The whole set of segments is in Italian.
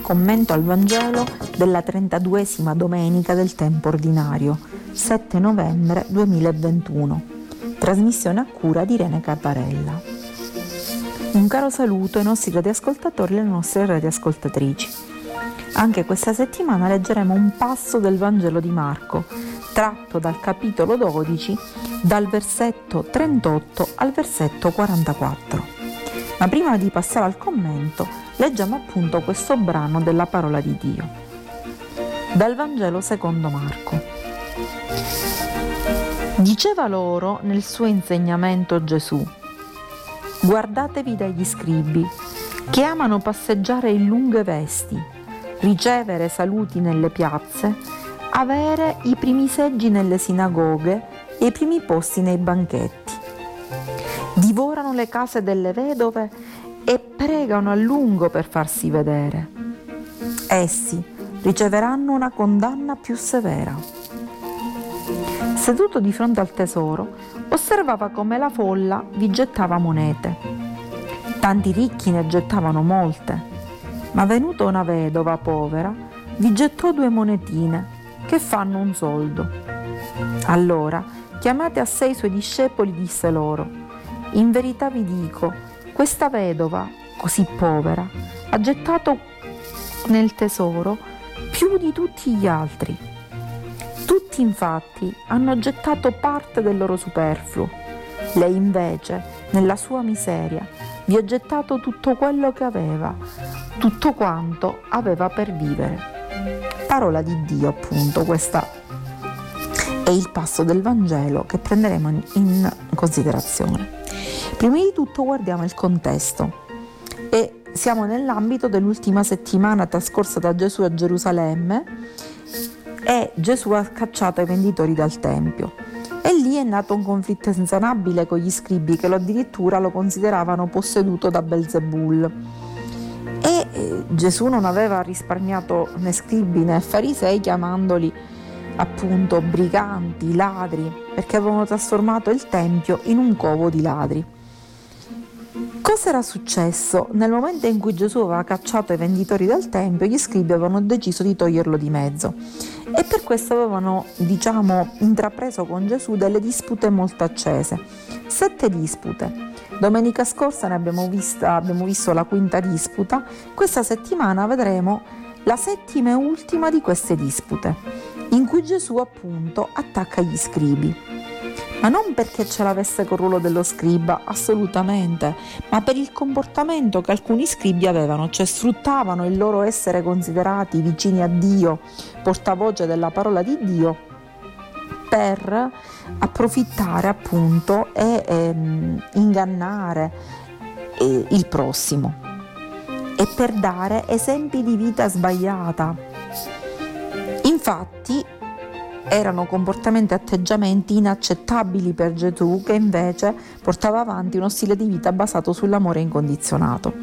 Commento al Vangelo della 32esima domenica del tempo ordinario, 7 novembre 2021. Trasmissione a cura di Irene Carbarella. Un caro saluto ai nostri radioascoltatori e alle nostre radioascoltatrici. Anche questa settimana leggeremo un passo del Vangelo di Marco, tratto dal capitolo 12, dal versetto 38 al versetto 44. Ma prima di passare al commento, leggiamo appunto questo brano della parola di Dio. Dal Vangelo secondo Marco. Diceva loro nel suo insegnamento Gesù, guardatevi dagli scribi, che amano passeggiare in lunghe vesti, ricevere saluti nelle piazze, avere i primi seggi nelle sinagoghe e i primi posti nei banchetti. Divorano le case delle vedove e pregano a lungo per farsi vedere. Essi riceveranno una condanna più severa. Seduto di fronte al tesoro, osservava come la folla vi gettava monete. Tanti ricchi ne gettavano molte, ma venuta una vedova povera, vi gettò due monetine che fanno un soldo. Allora, chiamate a sé i suoi discepoli, disse loro, in verità vi dico, questa vedova, così povera, ha gettato nel tesoro più di tutti gli altri. Tutti infatti hanno gettato parte del loro superfluo. Lei invece, nella sua miseria, vi ha gettato tutto quello che aveva, tutto quanto aveva per vivere. Parola di Dio, appunto, questa è il passo del Vangelo che prenderemo in considerazione. Prima di tutto guardiamo il contesto e siamo nell'ambito dell'ultima settimana trascorsa da Gesù a Gerusalemme e Gesù ha cacciato i venditori dal Tempio. E lì è nato un conflitto insanabile con gli scribi che lo addirittura lo consideravano posseduto da Belzebul. E eh, Gesù non aveva risparmiato né scribi né farisei chiamandoli appunto briganti, ladri, perché avevano trasformato il Tempio in un covo di ladri. Cosa era successo? Nel momento in cui Gesù aveva cacciato i venditori dal Tempio, gli scribi avevano deciso di toglierlo di mezzo e per questo avevano, diciamo, intrapreso con Gesù delle dispute molto accese. Sette dispute. Domenica scorsa ne abbiamo, vista, abbiamo visto la quinta disputa, questa settimana vedremo la settima e ultima di queste dispute, in cui Gesù appunto attacca gli scribi ma non perché ce l'avesse col ruolo dello scriba, assolutamente, ma per il comportamento che alcuni scribi avevano, cioè sfruttavano il loro essere considerati vicini a Dio, portavoce della parola di Dio, per approfittare appunto e ehm, ingannare eh, il prossimo e per dare esempi di vita sbagliata. Infatti erano comportamenti e atteggiamenti inaccettabili per Gesù che invece portava avanti uno stile di vita basato sull'amore incondizionato.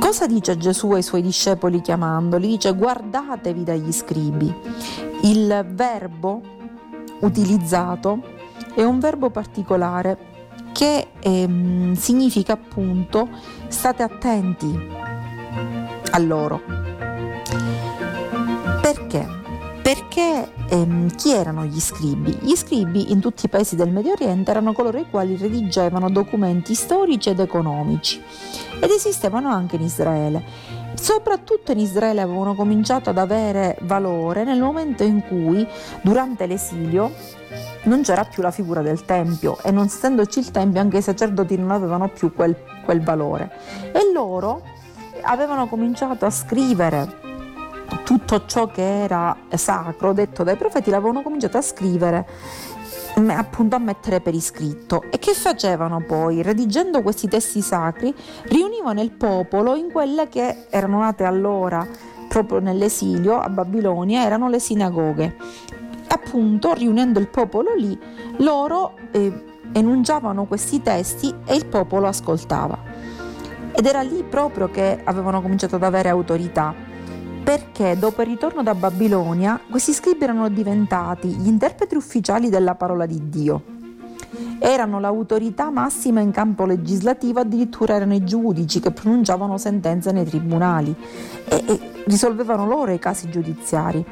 Cosa dice Gesù ai suoi discepoli chiamandoli? Dice guardatevi dagli scribi. Il verbo utilizzato è un verbo particolare che ehm, significa appunto state attenti a loro. Perché? Perché ehm, chi erano gli scribi? Gli scribi in tutti i paesi del Medio Oriente erano coloro i quali redigevano documenti storici ed economici ed esistevano anche in Israele. Soprattutto in Israele avevano cominciato ad avere valore nel momento in cui, durante l'esilio, non c'era più la figura del Tempio e non essendoci il Tempio anche i sacerdoti non avevano più quel, quel valore. E loro avevano cominciato a scrivere tutto ciò che era sacro detto dai profeti l'avevano cominciato a scrivere appunto a mettere per iscritto. E che facevano poi? Redigendo questi testi sacri riunivano il popolo in quelle che erano nate allora proprio nell'esilio a Babilonia erano le sinagoghe. Appunto riunendo il popolo lì loro eh, enunciavano questi testi e il popolo ascoltava. Ed era lì proprio che avevano cominciato ad avere autorità perché dopo il ritorno da Babilonia questi scribi erano diventati gli interpreti ufficiali della parola di Dio Erano l'autorità massima in campo legislativo, addirittura erano i giudici che pronunciavano sentenze nei tribunali e, e risolvevano loro i casi giudiziari.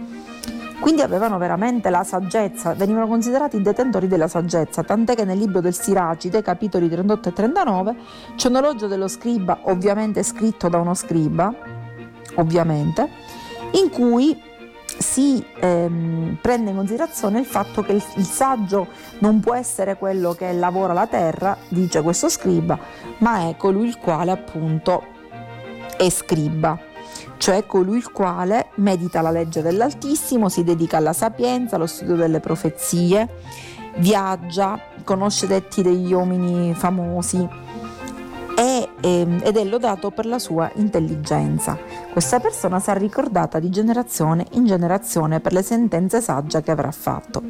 Quindi avevano veramente la saggezza, venivano considerati i detentori della saggezza, tant'è che nel libro del Siracide, capitoli 38 e 39, c'è un orologio dello scriba, ovviamente scritto da uno scriba, ovviamente, in cui si ehm, prende in considerazione il fatto che il, il, saggio non può essere quello che lavora la terra, dice questo scriba, ma è colui il quale appunto è scriba cioè colui il quale medita la legge dell'Altissimo, si dedica alla sapienza, allo studio delle profezie, viaggia, conosce detti degli uomini famosi ed è lodato per la sua intelligenza. Questa persona sarà ricordata di generazione in generazione per le sentenze sagge che avrà fatto.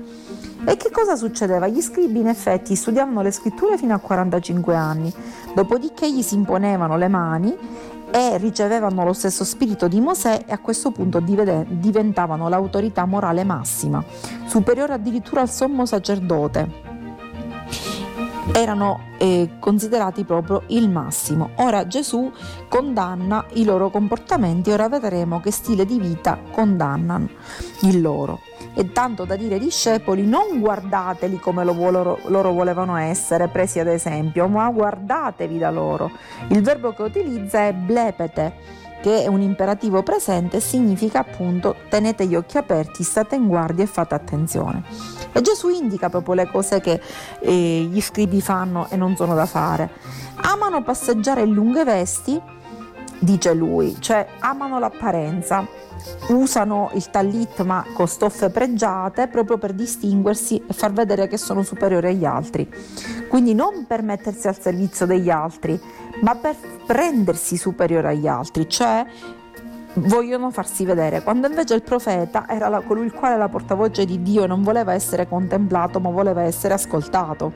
E che cosa succedeva? Gli scribi in effetti studiavano le scritture fino a 45 anni, dopodiché gli si imponevano le mani e ricevevano lo stesso spirito di Mosè e a questo punto diventavano l'autorità morale massima, superiore addirittura al sommo sacerdote. Erano eh, considerati proprio il massimo. Ora Gesù condanna i loro comportamenti, ora vedremo che stile di vita condannano il loro e tanto da dire ai discepoli non guardateli come lo, loro, loro volevano essere, presi ad esempio, ma guardatevi da loro. Il verbo che utilizza è blepete che è un imperativo presente, significa appunto tenete gli occhi aperti, state in guardia e fate attenzione. E Gesù indica proprio le cose che eh, gli scribi fanno e non sono da fare. Amano passeggiare in lunghe vesti, dice lui, cioè amano l'apparenza usano il tallit ma con stoffe pregiate proprio per distinguersi e far vedere che sono superiori agli altri. Quindi non per mettersi al servizio degli altri, ma per rendersi superiore agli altri, cioè vogliono farsi vedere, quando invece il profeta era la, colui il quale la portavoce di Dio non voleva essere contemplato ma voleva essere ascoltato.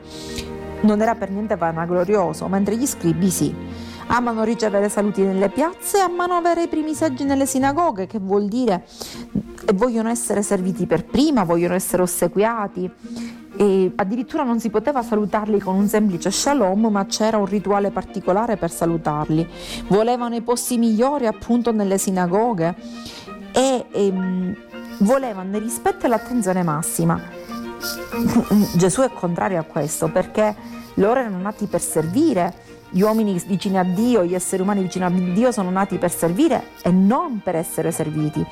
Non era per niente vanaglorioso, mentre gli scribi sì amano ricevere saluti nelle piazze, amano avere i primi seggi nelle sinagoghe, che vuol dire e vogliono essere serviti per prima, vogliono essere ossequiati. E addirittura non si poteva salutarli con un semplice shalom, ma c'era un rituale particolare per salutarli. Volevano i posti migliori appunto nelle sinagoghe e, e ehm, volevano il rispetto e l'attenzione massima. Gesù è contrario a questo perché loro erano nati per servire gli uomini vicini a Dio, gli esseri umani vicini a Dio sono nati per servire e non per essere serviti.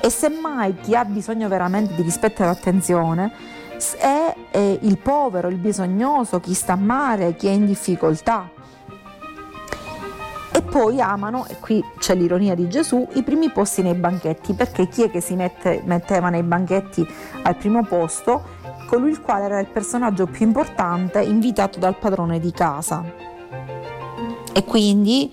E semmai chi ha bisogno veramente di rispetto e attenzione è, è il povero, il bisognoso, chi sta male, chi è in difficoltà. E poi amano, e qui c'è l'ironia di Gesù, i primi posti nei banchetti, perché chi è che si mette, metteva nei banchetti al primo posto? Colui il quale era il personaggio più importante invitato dal padrone di casa. E quindi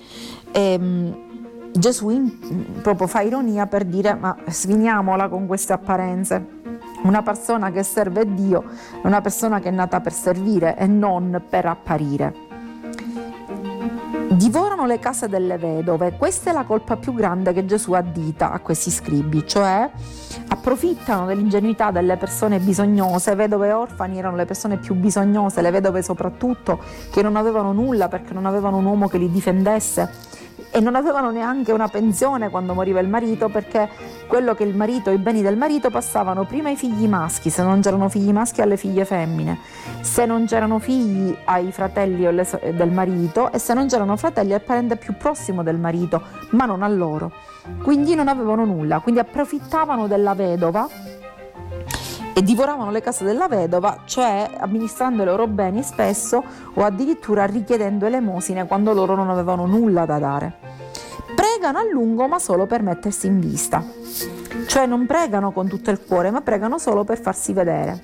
ehm, Gesù in, proprio fa ironia per dire ma sviniamola con queste apparenze. Una persona che serve Dio è una persona che è nata per servire e non per apparire. Divorano le case delle vedove, questa è la colpa più grande che Gesù addita a questi scribi, cioè approfittano dell'ingenuità delle persone bisognose, vedove e orfani erano le persone più bisognose, le vedove soprattutto, che non avevano nulla perché non avevano un uomo che li difendesse e non avevano neanche una pensione quando moriva il marito perché quello che il marito, i beni del marito passavano prima ai figli maschi, se non c'erano figli maschi alle figlie femmine, se non c'erano figli ai fratelli del marito e se non c'erano fratelli al parente più prossimo del marito, ma non a loro. Quindi non avevano nulla, quindi approfittavano della vedova e divoravano le case della vedova, cioè amministrando i loro beni spesso o addirittura richiedendo elemosine quando loro non avevano nulla da dare. Pregano a lungo ma solo per mettersi in vista, cioè non pregano con tutto il cuore ma pregano solo per farsi vedere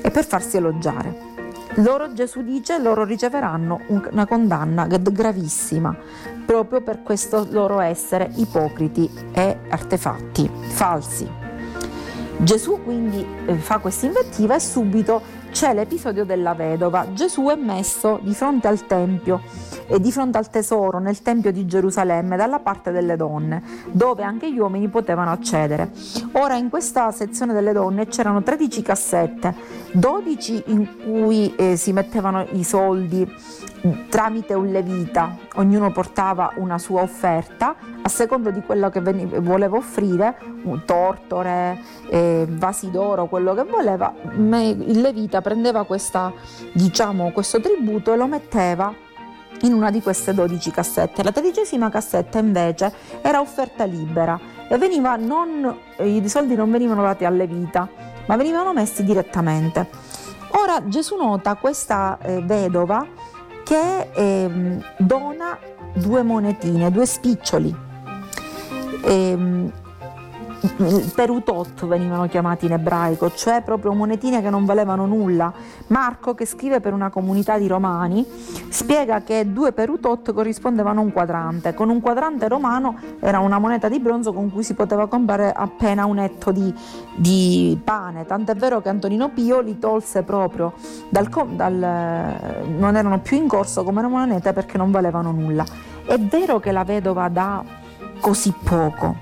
e per farsi elogiare. Loro, Gesù dice, loro riceveranno una condanna gravissima proprio per questo loro essere ipocriti e artefatti, falsi. Gesù quindi eh, fa questa invettiva e subito c'è l'episodio della vedova. Gesù è messo di fronte al Tempio e di fronte al tesoro nel Tempio di Gerusalemme dalla parte delle donne, dove anche gli uomini potevano accedere. Ora in questa sezione delle donne c'erano 13 cassette, 12 in cui eh, si mettevano i soldi tramite un levita, ognuno portava una sua offerta a seconda di quello che veniva, voleva offrire, tortore, eh, vasi d'oro, quello che voleva, il levita prendeva questa, diciamo, questo tributo e lo metteva in una di queste 12 cassette. La tredicesima cassetta invece era offerta libera e veniva non, i soldi non venivano dati alle vita, ma venivano messi direttamente. Ora Gesù nota questa eh, vedova che eh, dona due monetine, due spiccioli. Eh, perutot venivano chiamati in ebraico, cioè proprio monetine che non valevano nulla. Marco, che scrive per una comunità di romani, spiega che due perutot corrispondevano a un quadrante. Con un quadrante romano era una moneta di bronzo con cui si poteva comprare appena un etto di, di pane. Tant'è vero che Antonino Pio li tolse proprio dal, dal, non erano più in corso come monete perché non valevano nulla. È vero che la vedova dà così poco,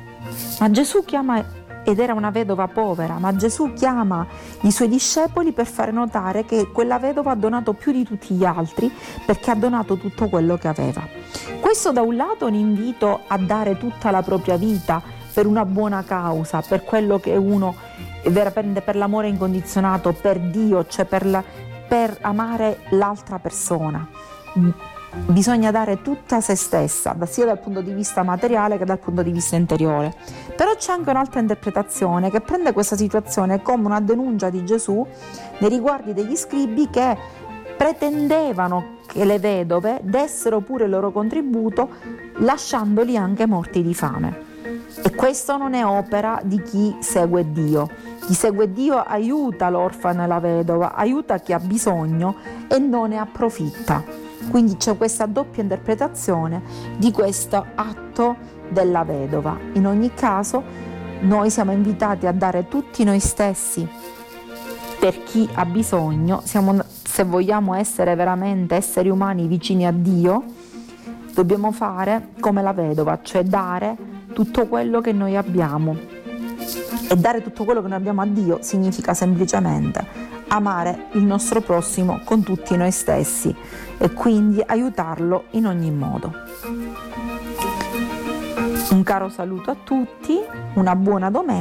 ma Gesù chiama, ed era una vedova povera, ma Gesù chiama i suoi discepoli per fare notare che quella vedova ha donato più di tutti gli altri perché ha donato tutto quello che aveva. Questo da un lato è un invito a dare tutta la propria vita per una buona causa, per quello che uno per l'amore incondizionato, per Dio, cioè per, la, per amare l'altra persona bisogna dare tutta se stessa, sia dal punto di vista materiale che dal punto di vista interiore. Però c'è anche un'altra interpretazione che prende questa situazione come una denuncia di Gesù nei riguardi degli scribi che pretendevano che le vedove dessero pure il loro contributo lasciandoli anche morti di fame. E questo non è opera di chi segue Dio. Chi segue Dio aiuta l'orfano e la vedova, aiuta chi ha bisogno e non ne approfitta. Quindi c'è questa doppia interpretazione di questo atto della vedova. In ogni caso noi siamo invitati a dare tutti noi stessi per chi ha bisogno, siamo, se vogliamo essere veramente esseri umani vicini a Dio, dobbiamo fare come la vedova, cioè dare tutto quello che noi abbiamo. E dare tutto quello che noi abbiamo a Dio significa semplicemente amare il nostro prossimo con tutti noi stessi e quindi aiutarlo in ogni modo. Un caro saluto a tutti, una buona domenica.